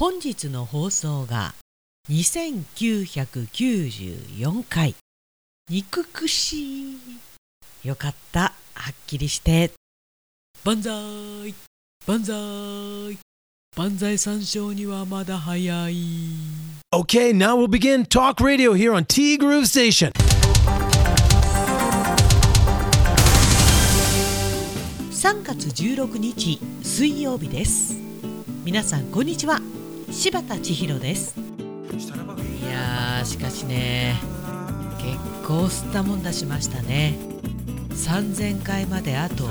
本日の放送が2994回。憎くしよかった。はっきりして。万歳。万歳。万歳三唱にはまだ早い。Okay, now we'll begin talk radio here on T Groove Station. 3月16日水曜日です。皆さんこんにちは柴田千尋です。いやーしかしね結構吸ったもんだしましたね。3000回まであと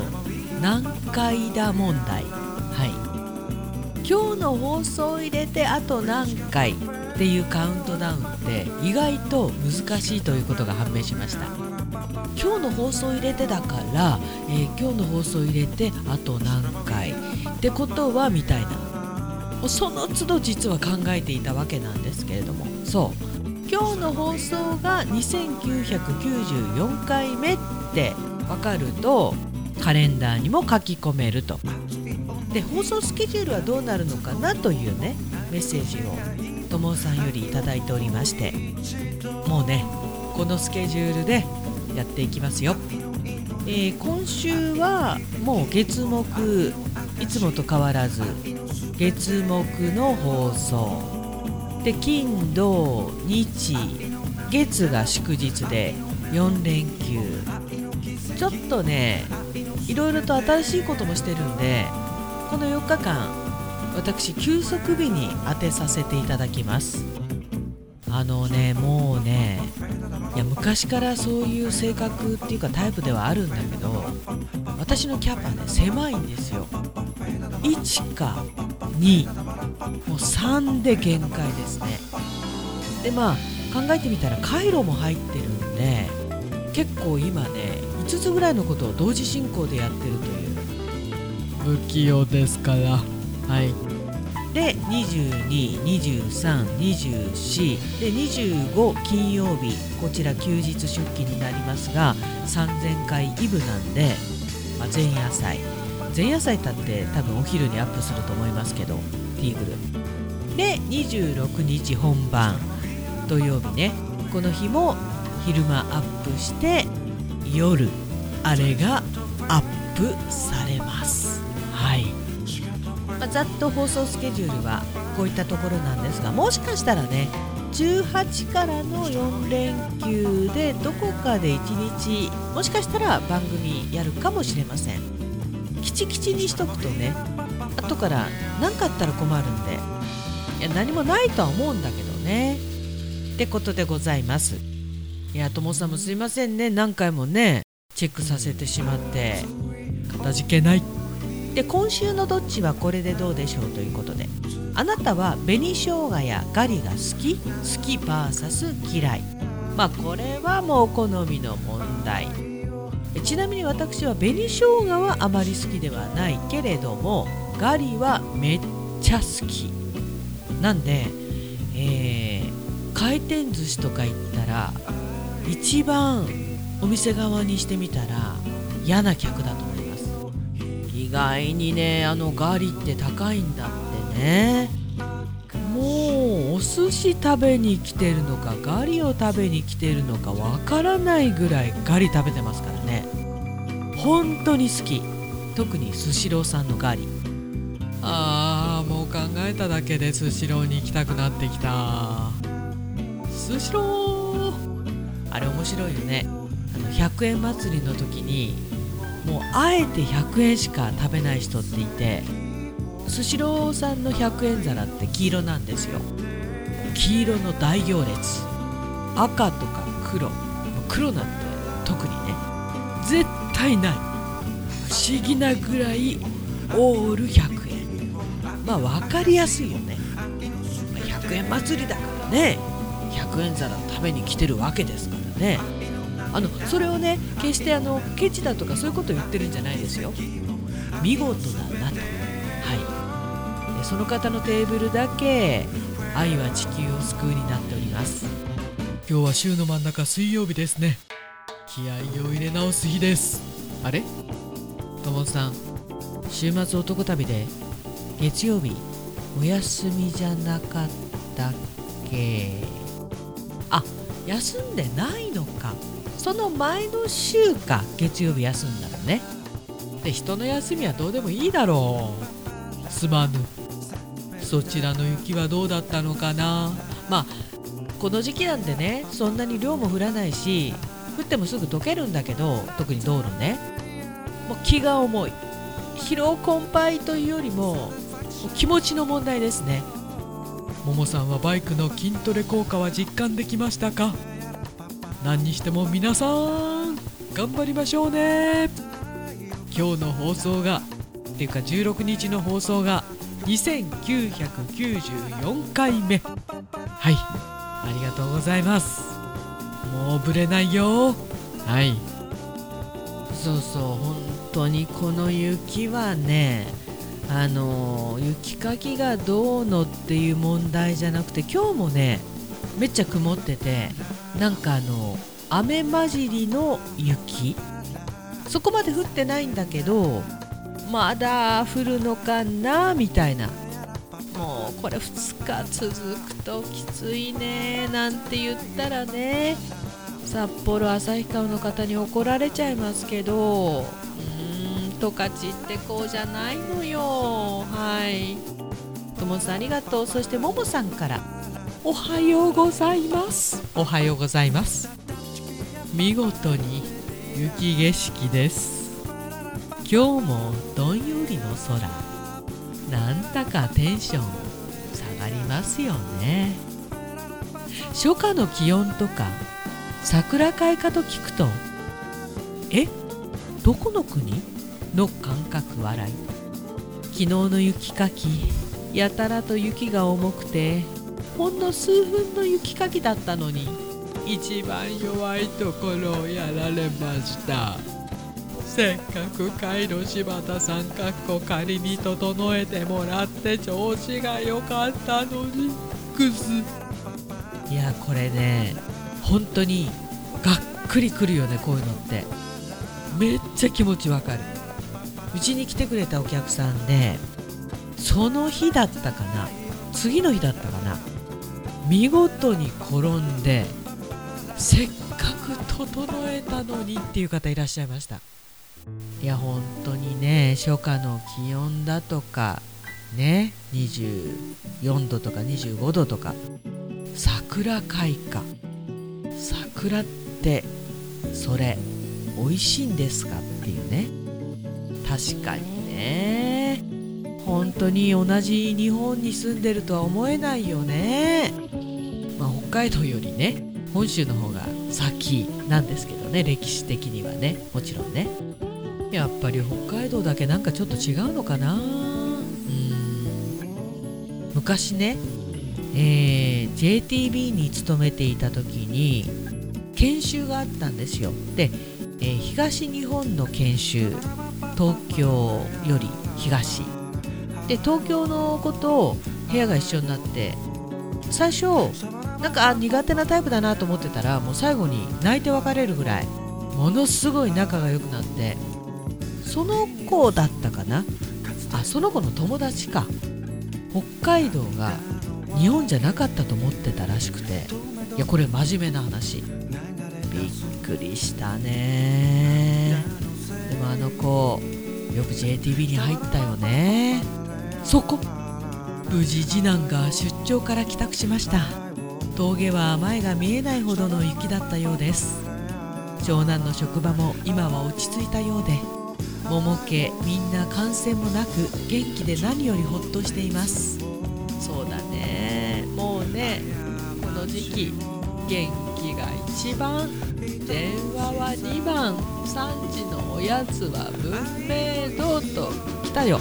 何回だ問題。はい。今日の放送を入れてあと何回っていうカウントダウンって意外と難しいということが判明しました。今日の放送入れてだから、えー今日の放送入れてあと何回ってことはみたいな。その都度実は考えていたわけなんですけれども。そう。今日の放送が2994回目って分かるとカレンダーにも書き込めると。で放送スケジュールはどうなるのかなというねメッセージをともさんよりいただいておりまして。もうねこのスケジュールでやっていきますよ、えー今週はもう月木いつもと変わらず月木の放送。で金土日。月が祝日で4連休。ちょっとねいろいろと新しいこともしてるんでこの4日間私休息日に当てさせていただきます。あのねもうねいや昔からそういう性格っていうかタイプではあるんだけど私のキャパね狭いんですよ。1か2もう3で限界ですね。でまあ考えてみたら回路も入ってるんで結構今ね5つぐらいのことを同時進行でやってるという。不器用ですから。はい。で222324で25金曜日こちら休日出勤になりますが3000回イブなんで、まあ、前夜祭前夜祭だって多分お昼にアップすると思いますけどティーグル。で26日本番土曜日ね。この日も昼間アップして夜あれがアップされます。はい。まあ、ざっと放送スケジュールはこういったところなんですがもしかしたらね18からの4連休でどこかで1日もしかしたら番組やるかもしれません。きちきちにしとくとね後から何かあったら困るんでいや何もないとは思うんだけどね。ってことでございます。いやともさんもすいませんね。何回もねチェックさせてしまってかたじけない。で今週のどっちはこれでどうでしょうということであなたは紅生姜やガリが好き？好き VS 嫌い。まあこれはもうお好みの問題。ちなみに私は紅生姜はあまり好きではないけれどもガリはめっちゃ好き。なんで、えー回転寿司とか行ったら一番お店側にしてみたら嫌な客だと思います。意外にねあのガリって高いんだってね。もうお寿司食べに来てるのかガリを食べに来てるのかわからないぐらいガリ食べてますから。ね。本当に好き。特にスシローさんのガリあーもう考えただけでスシローに行きたくなってきた。スシロー。あれ面白いよね。あの100円祭りの時にもうあえて100円しか食べない人っていてスシローさんの100円皿って黄色なんですよ。黄色の大行列。赤とか黒。黒なんて特にね絶対ない。不思議なぐらいオール100円。まあ分かりやすいよね。ま100円祭りだからね。100円皿食べに来てるわけですからね。あのそれをね決してあのケチだとかそういうことを言ってるんじゃないですよ。見事だなと。はい。でその方のテーブルだけ愛は地球を救うになっております。今日は週の真ん中水曜日ですね。気合を入れ直す日です。あれ？ともさん週末男旅で月曜日お休みじゃなかったっけ？あ休んでないのか。その前の週か月曜日休んだのね。で人の休みはどうでもいいだろう。すまぬ。そちらの雪はどうだったのかな。まあこの時期なんでねそんなに量も降らないし降ってもすぐ溶けるんだけど特に道路ね。もう気が重い。疲労困憊というよりも気持ちの問題ですね。ももさんはバイクの筋トレ効果は実感できましたか？何にしても皆さん頑張りましょうね。今日の放送がっていうか16日の放送が2994回目。はい。ありがとうございます。もうぶれないよ。はい。そうそう本当にこの雪はねあの雪かきがどうのっていう問題じゃなくて今日もねめっちゃ曇っててなんかあの雨混じりの雪。そこまで降ってないんだけどまだ降るのかなみたいな。もうこれ2日続くときついねなんて言ったらね。札幌旭川の方に怒られちゃいますけどうーん十勝ってこうじゃないのよ。はい。ともさんありがとう。そしてももさんからおはようございます。おはようございます。見事に雪景色です。今日もどんよりの空。なんだかテンション下がりますよね。初夏の気温とか桜開花と聞くとえどこの国？の感覚笑い。昨日の雪かきやたらと雪が重くてほんの数分の雪かきだったのに一番弱いところをやられました。せっかくカイロ柴田さんかっこ仮に整えてもらって調子が良かったのに。クズ。いやこれね本当にがっくりくるよねこういうのって。めっちゃ気持ちわかる。うちに来てくれたお客さんでその日だったかな次の日だったかな見事に転んでせっかく整えたのにっていう方いらっしゃいました。いや本当にね初夏の気温だとかね24度とか25度とか桜開花。桜ってそれ美味しいんですかっていうね。確かにね。本当に同じ日本に住んでるとは思えないよね、まあ、北海道よりね本州の方が先なんですけどね。歴史的にはね。もちろんね。やっぱり北海道だけなんかちょっと違うのかな。うん。昔ね、えー JTB に勤めていた時に研修があったんですよ。で、えー東日本の研修東京より東。で東京の子と部屋が一緒になって最初なんか苦手なタイプだなと思ってたらもう最後に泣いて別れるぐらいものすごい仲が良くなってその子だったかな？あその子の友達か。北海道が日本じゃなかったと思ってたらしくて。いやこれ真面目な話。びっくりしたね。でもあの子よく JTB に入ったよね。そこ。無事次男が出張から帰宅しました。峠は前が見えないほどの雪だったようです。長男の職場も今は落ち着いたようで。桃家みんな感染もなく元気で何よりほっとしています。この時期元気が一番電話は2番3時のおやつは文明堂と。来たよ。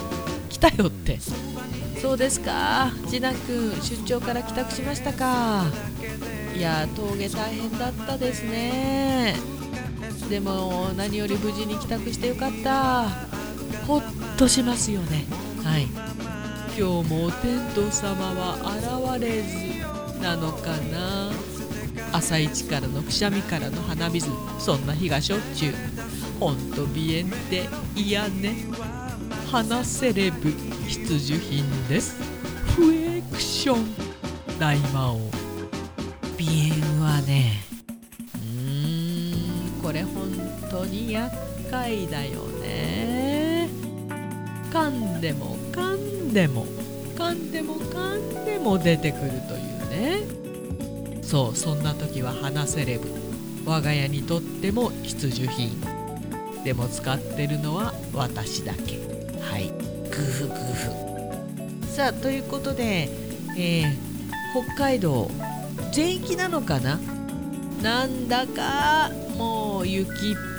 来たよって。そうですか。次男くん出張から帰宅しましたか。いや峠大変だったですね。でも何より無事に帰宅してよかった。ほっとしますよね。はい。今日もお天道様は現れず。なのかな？朝一からのくしゃみからの鼻水。そんな日がしょっちゅう。ほんと鼻炎って嫌ね。鼻セレブ必需品です。フエクション。大魔王。鼻炎はね。うーん。これ本当に厄介だよね。噛んでも噛んでも。噛んでも噛んでも出てくるというね。そうそんな時は花セレブ我が家にとっても必需品。でも使ってるのは私だけ。はい。グフグフ。さあということで、えー北海道全域なのかな？なんだかもう雪っ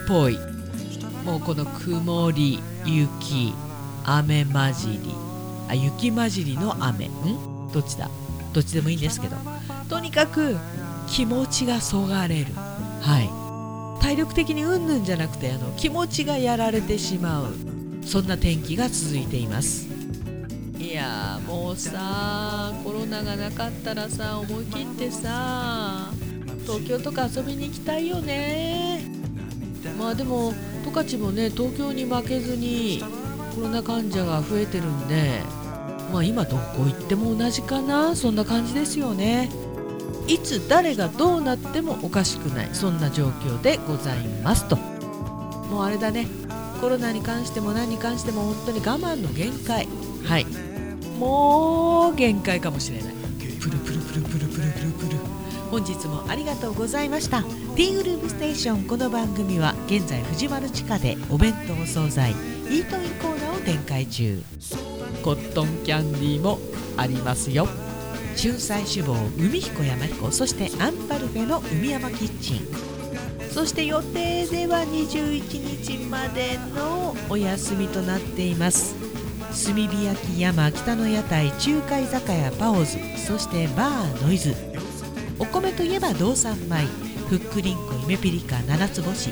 ぽい。もうこの曇り雪雨混じり。あ雪混じりの雨。ん？どっちだ？どっちでもいいんですけど。とにかく気持ちがそがれる。はい。体力的にうんぬんじゃなくてあの気持ちがやられてしまう。そんな天気が続いています。いやーもうさコロナがなかったらさ思い切ってさ東京とか遊びに行きたいよね。まあでも十勝もね東京に負けずにコロナ患者が増えてるんでまあ今どこ行っても同じかな。そんな感じですよね。いつ誰がどうなってもおかしくない。そんな状況でございますと。もうあれだね。コロナに関しても何に関しても本当に我慢の限界。はい。もう限界かもしれない。プルプルプルプルプルプルプル。本日もありがとうございました。ティーグループステーション。この番組は現在藤丸地下でお弁当お惣菜イートインコーナーを展開中。コットンキャンディーもありますよ。春菜志望海彦山彦そしてアンパルフェの海山キッチン。そして予定では21日までのお休みとなっています。炭火焼き山北の屋台中華居酒屋パオズそしてバーノイズ。お米といえば道産米。ふっくりんこゆめぴりか七つ星。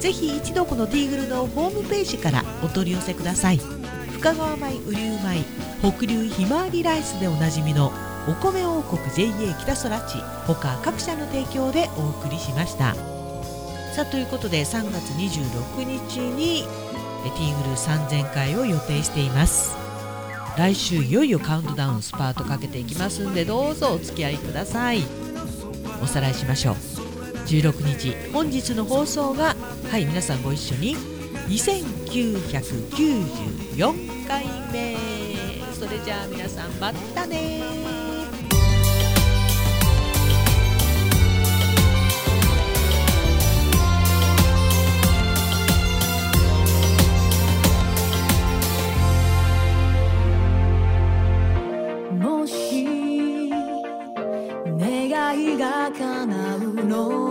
ぜひ一度このティーグルのホームページからお取り寄せください。深川米雨竜米北流ひまわりライスでおなじみのお米王国 JA 北空地他各社の提供でお送りしました。さあということで3月26日にティーグル3000回を予定しています。来週いよいよカウントダウンスパートかけていきますんでどうぞお付き合いください。おさらいしましょう。16日本日の放送がはい皆さんご一緒に2994回目。それじゃあ皆さんまたね。もし願いが叶うの